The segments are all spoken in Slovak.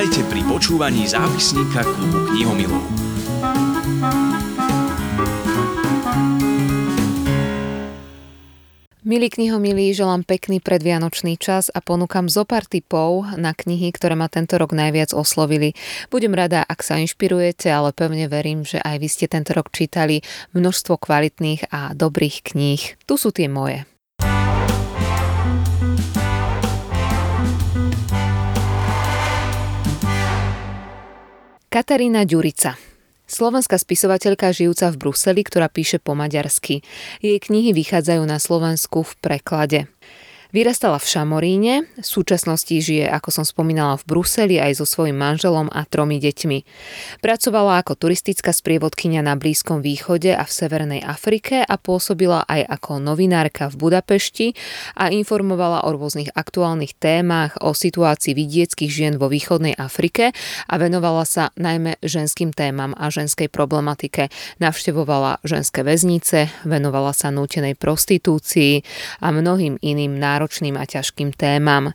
Vítajte pri počúvaní zápisníka klubu knihomilov. Milí knihomilí, želám pekný predvianočný čas a ponúkam zo pár tipov na knihy, ktoré ma tento rok najviac oslovili. Budem rada, ak sa inšpirujete, ale pevne verím, že aj vy ste tento rok čítali množstvo kvalitných a dobrých kníh. Tu sú tie moje. Katarína Ďurica Slovenská spisovateľka žijúca v Bruseli, ktorá píše po maďarsky. Jej knihy vychádzajú na Slovensku v preklade. Vyrastala v Šamoríne, v súčasnosti žije, ako som spomínala, v Bruseli aj so svojím manželom a tromi deťmi. Pracovala ako turistická sprievodkynia na Blízkom východe a v Severnej Afrike a pôsobila aj ako novinárka v Budapešti a informovala o rôznych aktuálnych témach, o situácii vidieckých žien vo východnej Afrike a venovala sa najmä ženským témam a ženskej problematike. Navštevovala ženské väznice, venovala sa nútenej prostitúcii a mnohým iným národom náročným a ťažkým témam.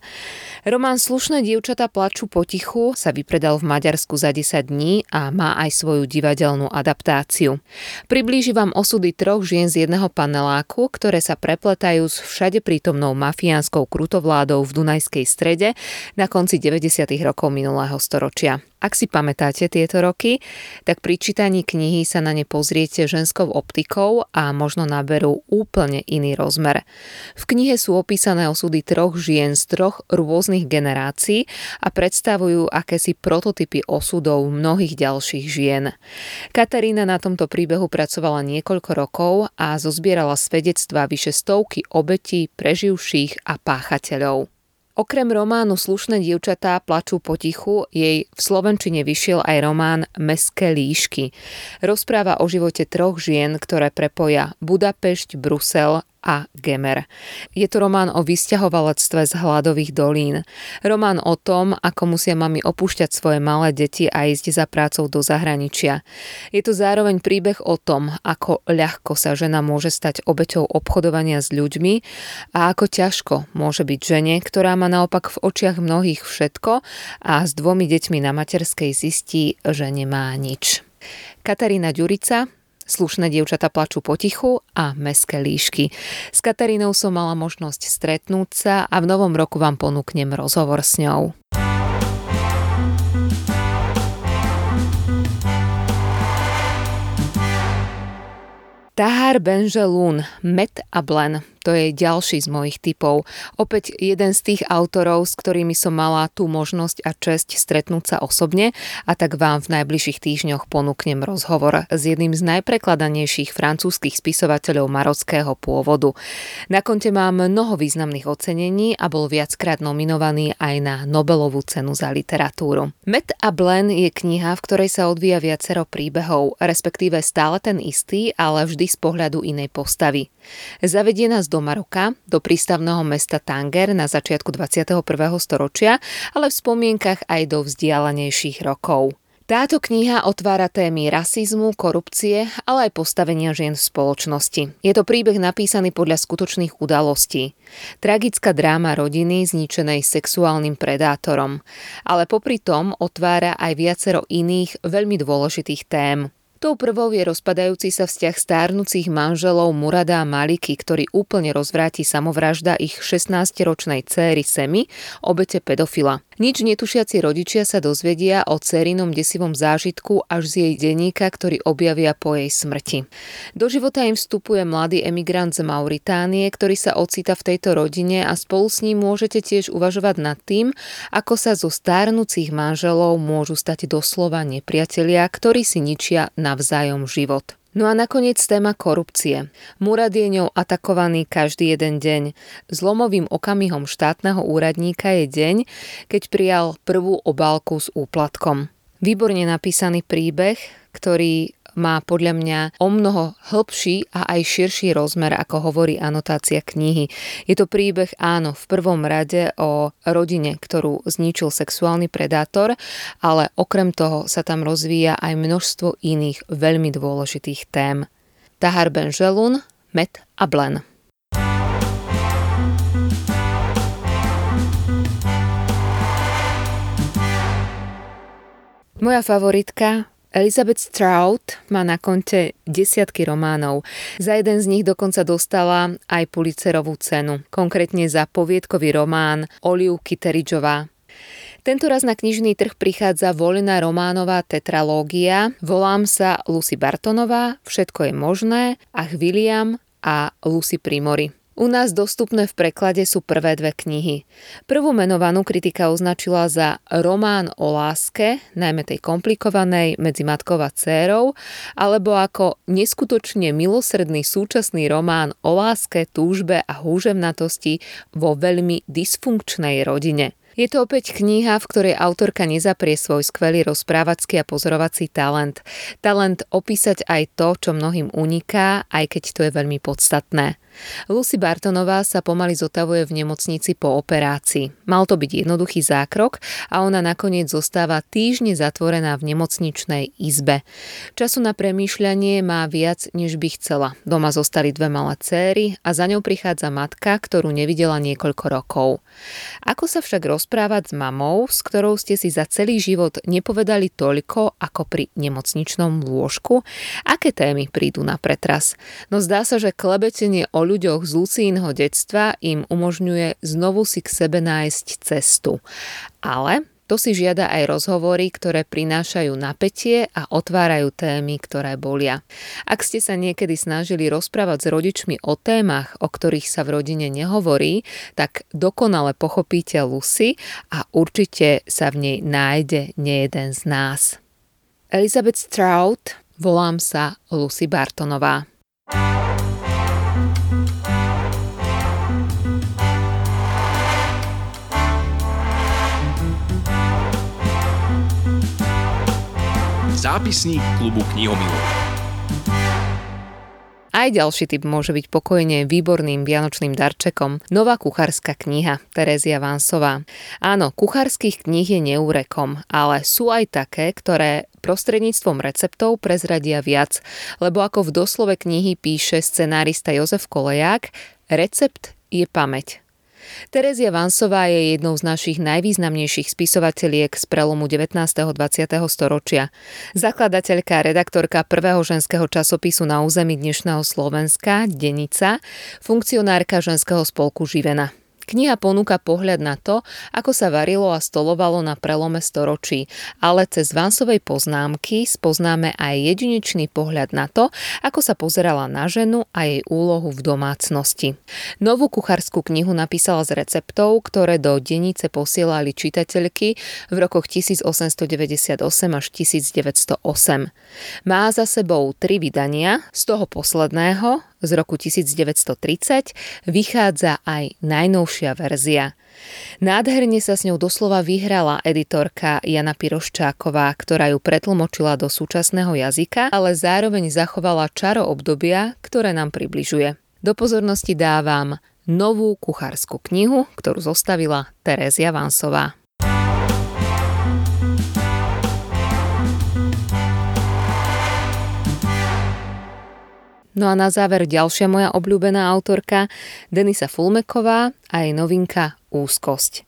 Román Slušné dievčata plačú potichu sa vypredal v Maďarsku za 10 dní a má aj svoju divadelnú adaptáciu. Priblíži vám osudy troch žien z jedného paneláku, ktoré sa prepletajú s všade prítomnou mafiánskou krutovládou v Dunajskej strede na konci 90. rokov minulého storočia. Ak si pamätáte tieto roky, tak pri čítaní knihy sa na ne pozriete ženskou optikou a možno naberú úplne iný rozmer. V knihe sú opísané osudy troch žien z troch rôznych generácií a predstavujú akési prototypy osudov mnohých ďalších žien. Katarína na tomto príbehu pracovala niekoľko rokov a zozbierala svedectvá vyše stovky obetí, preživších a páchateľov. Okrem románu Slušné dievčatá plačú potichu, jej v Slovenčine vyšiel aj román Meské líšky. Rozpráva o živote troch žien, ktoré prepoja Budapešť, Brusel a Gemer. Je to román o vysťahovalectve z hladových dolín. Román o tom, ako musia mami opúšťať svoje malé deti a ísť za prácou do zahraničia. Je to zároveň príbeh o tom, ako ľahko sa žena môže stať obeťou obchodovania s ľuďmi a ako ťažko môže byť žene, ktorá má naopak v očiach mnohých všetko a s dvomi deťmi na materskej zistí, že nemá nič. Katarína Ďurica, Slušné dievčata plačú potichu a meské líšky. S Katarínou som mala možnosť stretnúť sa a v novom roku vám ponúknem rozhovor s ňou. Tahar Benjelun, Met a Blen to je ďalší z mojich typov. Opäť jeden z tých autorov, s ktorými som mala tú možnosť a česť stretnúť sa osobne a tak vám v najbližších týždňoch ponúknem rozhovor s jedným z najprekladanejších francúzskych spisovateľov marockého pôvodu. Na konte má mnoho významných ocenení a bol viackrát nominovaný aj na Nobelovú cenu za literatúru. Met a Blen je kniha, v ktorej sa odvíja viacero príbehov, respektíve stále ten istý, ale vždy z pohľadu inej postavy. Zavedie nás do Maroka, do prístavného mesta Tanger na začiatku 21. storočia, ale v spomienkach aj do vzdialenejších rokov. Táto kniha otvára témy rasizmu, korupcie, ale aj postavenia žien v spoločnosti. Je to príbeh napísaný podľa skutočných udalostí. Tragická dráma rodiny zničenej sexuálnym predátorom. Ale popri tom otvára aj viacero iných veľmi dôležitých tém. Tou prvou je rozpadajúci sa vzťah stárnúcich manželov Murada a Maliky, ktorý úplne rozvráti samovražda ich 16-ročnej céry Semi, obete pedofila. Nič netušiaci rodičia sa dozvedia o cérinom desivom zážitku až z jej denníka, ktorý objavia po jej smrti. Do života im vstupuje mladý emigrant z Mauritánie, ktorý sa ocita v tejto rodine a spolu s ním môžete tiež uvažovať nad tým, ako sa zo stárnúcich manželov môžu stať doslova nepriatelia, ktorí si ničia navzájom život. No a nakoniec téma korupcie. Murad je ňou atakovaný každý jeden deň. Zlomovým okamihom štátneho úradníka je deň, keď prijal prvú obálku s úplatkom. Výborne napísaný príbeh, ktorý má podľa mňa o mnoho hĺbší a aj širší rozmer, ako hovorí anotácia knihy. Je to príbeh, áno, v prvom rade o rodine, ktorú zničil sexuálny predátor, ale okrem toho sa tam rozvíja aj množstvo iných veľmi dôležitých tém. Tahar Ben Želun, Met a Blen. Moja favoritka Elizabeth Strout má na konte desiatky románov. Za jeden z nich dokonca dostala aj Pulitzerovú cenu, konkrétne za poviedkový román Oliu Kiteridžová. Tento raz na knižný trh prichádza voľná románová tetralógia. Volám sa Lucy Bartonová, Všetko je možné, Ach William a Lucy Primory. U nás dostupné v preklade sú prvé dve knihy. Prvú menovanú kritika označila za román o láske, najmä tej komplikovanej medzi matkou a dcérou, alebo ako neskutočne milosrdný súčasný román o láske, túžbe a húževnatosti vo veľmi dysfunkčnej rodine. Je to opäť kniha, v ktorej autorka nezaprie svoj skvelý rozprávacký a pozorovací talent. Talent opísať aj to, čo mnohým uniká, aj keď to je veľmi podstatné. Lucy Bartonová sa pomaly zotavuje v nemocnici po operácii. Mal to byť jednoduchý zákrok a ona nakoniec zostáva týždne zatvorená v nemocničnej izbe. Času na premýšľanie má viac, než by chcela. Doma zostali dve malé céry a za ňou prichádza matka, ktorú nevidela niekoľko rokov. Ako sa však rozprávať s mamou, s ktorou ste si za celý život nepovedali toľko ako pri nemocničnom lôžku? Aké témy prídu na pretras? No zdá sa, že klebetenie o ľuďoch z Lucínho detstva im umožňuje znovu si k sebe nájsť cestu. Ale to si žiada aj rozhovory, ktoré prinášajú napätie a otvárajú témy, ktoré bolia. Ak ste sa niekedy snažili rozprávať s rodičmi o témach, o ktorých sa v rodine nehovorí, tak dokonale pochopíte Lucy a určite sa v nej nájde nejeden z nás. Elizabeth Strout, volám sa Lucy Bartonová. Zápisník klubu knihomilov. Aj ďalší typ môže byť pokojne výborným vianočným darčekom. Nová kuchárska kniha Terézia Vansová. Áno, kuchárskych kníh je neúrekom, ale sú aj také, ktoré prostredníctvom receptov prezradia viac, lebo ako v doslove knihy píše scenárista Jozef Koleják, recept je pamäť. Terezia Vansová je jednou z našich najvýznamnejších spisovateľiek z prelomu 19. a 20. storočia. Zakladateľka a redaktorka prvého ženského časopisu na území dnešného Slovenska, Denica, funkcionárka ženského spolku Živena. Kniha ponúka pohľad na to, ako sa varilo a stolovalo na prelome storočí, ale cez Vansovej poznámky spoznáme aj jedinečný pohľad na to, ako sa pozerala na ženu a jej úlohu v domácnosti. Novú kuchárskú knihu napísala z receptov, ktoré do denice posielali čitateľky v rokoch 1898 až 1908. Má za sebou tri vydania, z toho posledného, z roku 1930 vychádza aj najnovšia verzia. Nádherne sa s ňou doslova vyhrala editorka Jana Piroščáková, ktorá ju pretlmočila do súčasného jazyka, ale zároveň zachovala čaro obdobia, ktoré nám približuje. Do pozornosti dávam novú kuchárskú knihu, ktorú zostavila Terézia Vansová. No a na záver ďalšia moja obľúbená autorka, Denisa Fulmeková a jej novinka Úzkosť.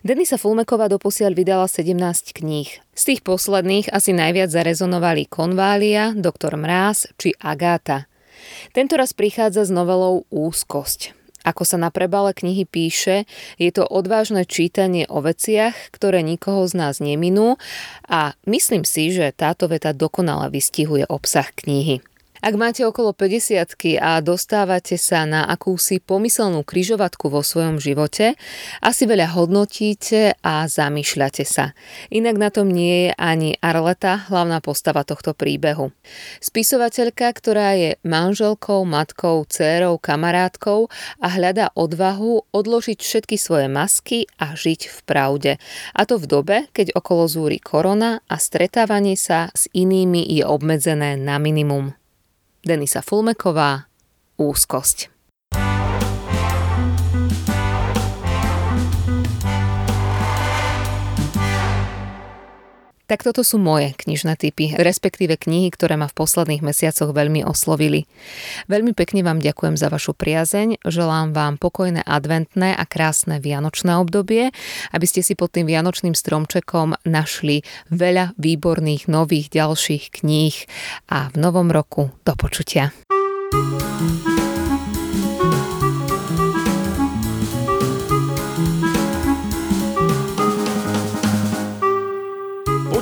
Denisa Fulmeková doposiaľ vydala 17 kníh. Z tých posledných asi najviac zarezonovali Konvália, Doktor Mráz či Agáta. Tento raz prichádza s novelou Úzkosť. Ako sa na prebale knihy píše, je to odvážne čítanie o veciach, ktoré nikoho z nás neminú a myslím si, že táto veta dokonale vystihuje obsah knihy. Ak máte okolo 50 a dostávate sa na akúsi pomyselnú kryžovatku vo svojom živote, asi veľa hodnotíte a zamýšľate sa. Inak na tom nie je ani Arleta, hlavná postava tohto príbehu. Spisovateľka, ktorá je manželkou, matkou, dcérou, kamarátkou a hľadá odvahu odložiť všetky svoje masky a žiť v pravde. A to v dobe, keď okolo zúri korona a stretávanie sa s inými je obmedzené na minimum. Denisa Fulmeková, Úzkosť. Tak toto sú moje knižné typy, respektíve knihy, ktoré ma v posledných mesiacoch veľmi oslovili. Veľmi pekne vám ďakujem za vašu priazeň, želám vám pokojné adventné a krásne vianočné obdobie, aby ste si pod tým vianočným stromčekom našli veľa výborných nových ďalších kníh a v novom roku do počutia. thank you